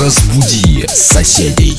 Разбуди соседей.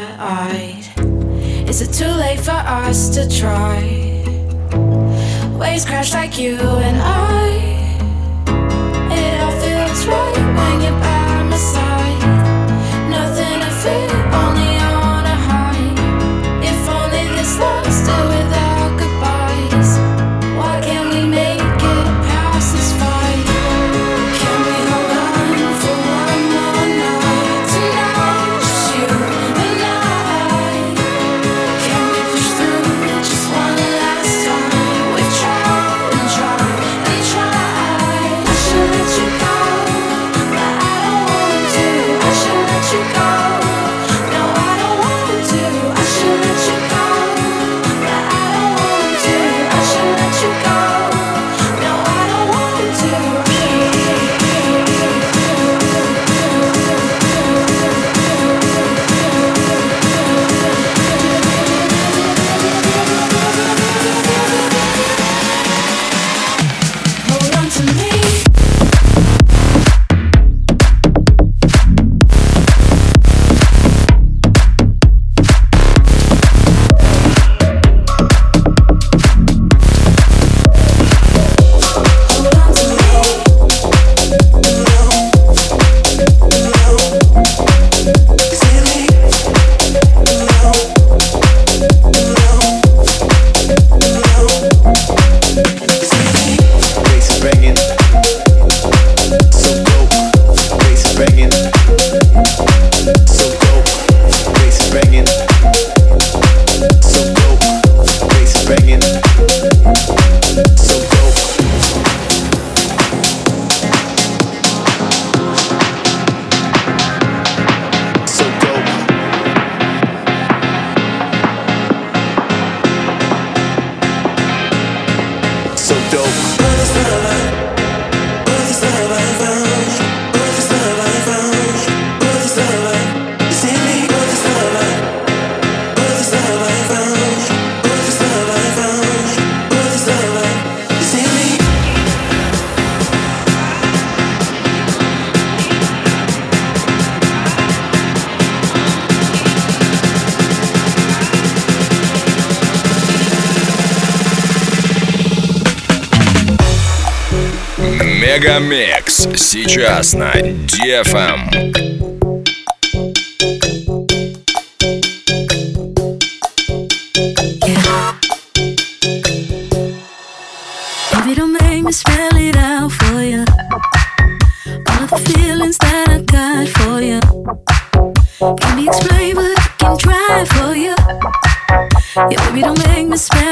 the. Is it too late for us to try? Waves crash like you and I. It all feels right when you're by Мегамикс сейчас на DFM. Spell it out for you. All the feelings that I got for you. Can be explained, what I can try for you. Yeah, baby, don't make me spell.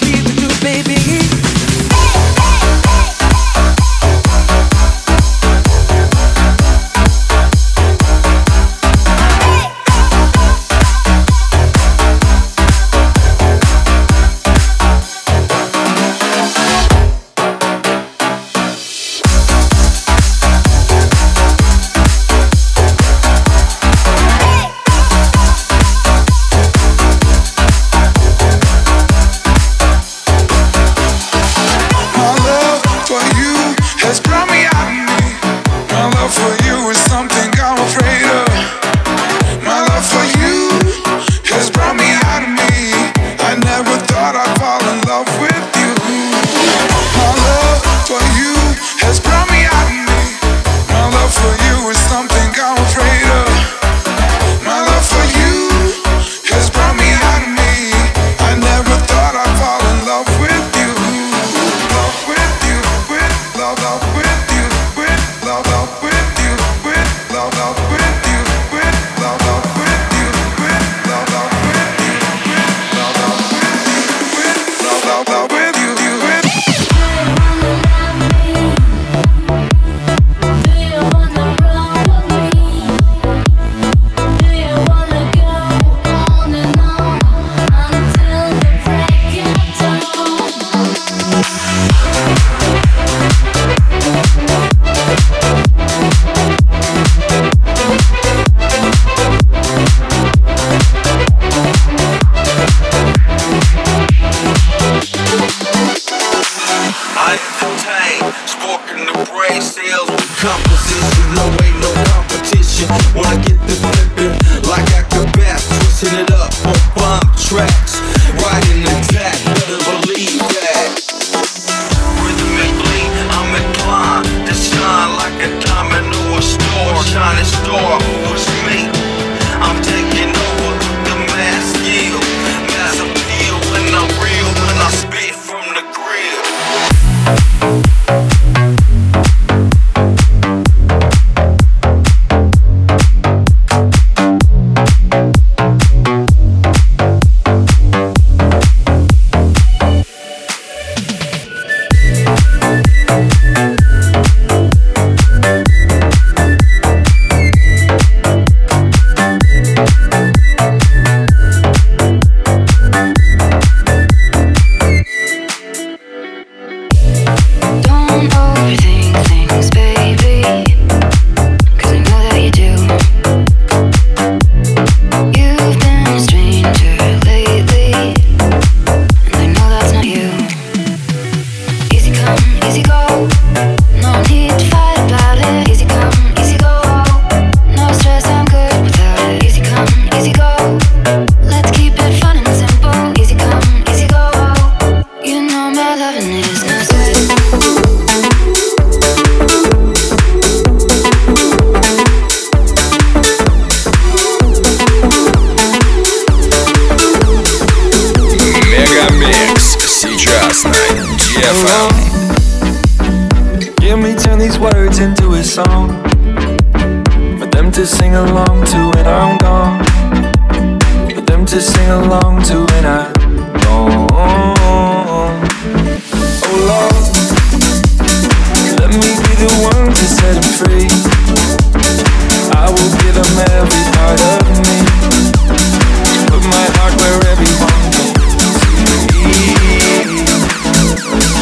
Be the truth, baby. Twisting it up on bomb tracks. Song For them to sing along to when I'm gone. For them to sing along to when I'm gone. Oh Lord Let me be the one to set them free. I will give them every part of me. Put my heart where everyone can see.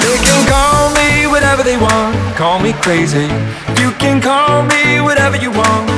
They can call me whatever they want, call me crazy.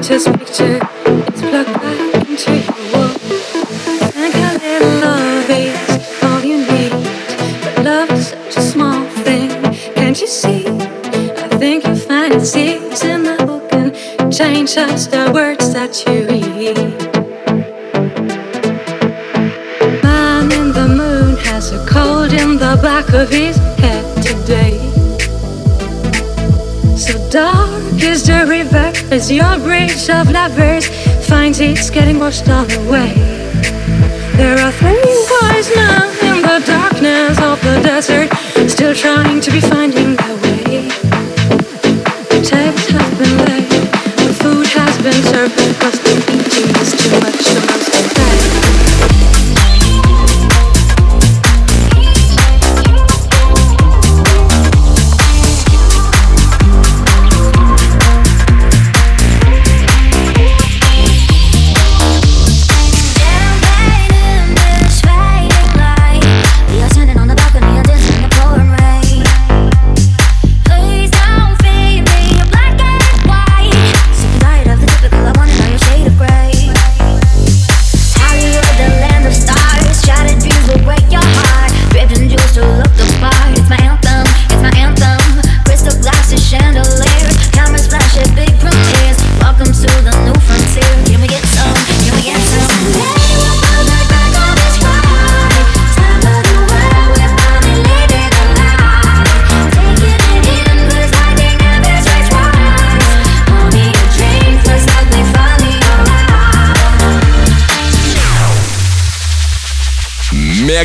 Picture is plugged back into your wall. Think a little love is all you need, but love is such a small thing. Can't you see? I think you'll find it in the book and change just the words that you read. Man in the moon has a cold in the back of his head today. So dark is the river as your of lovers finds it's getting washed all away. There are three wise men in the darkness of the desert, still trying to be finding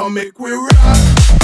I'll make we ride.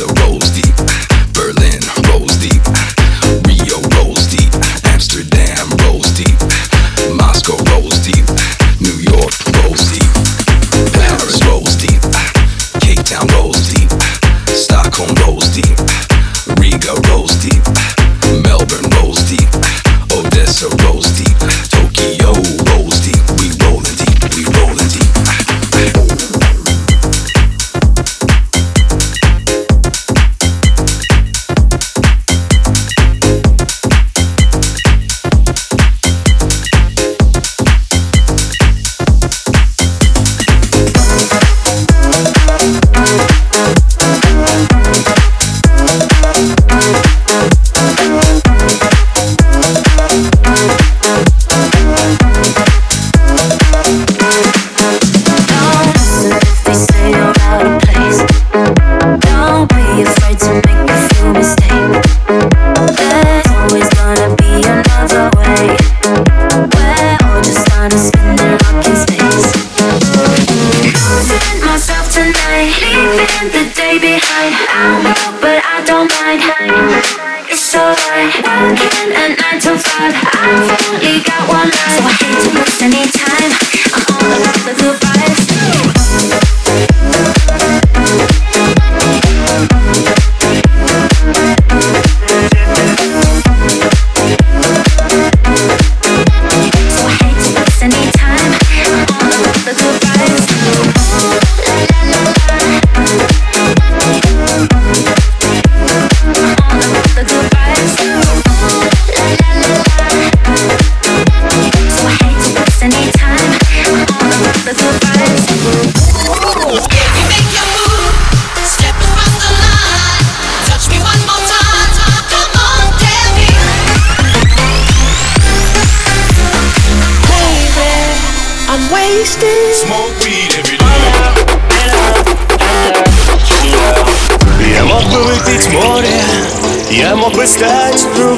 a rose, the lie Working at 9 to 5 I've only got one life. So I hate to waste any time. I'm all about the good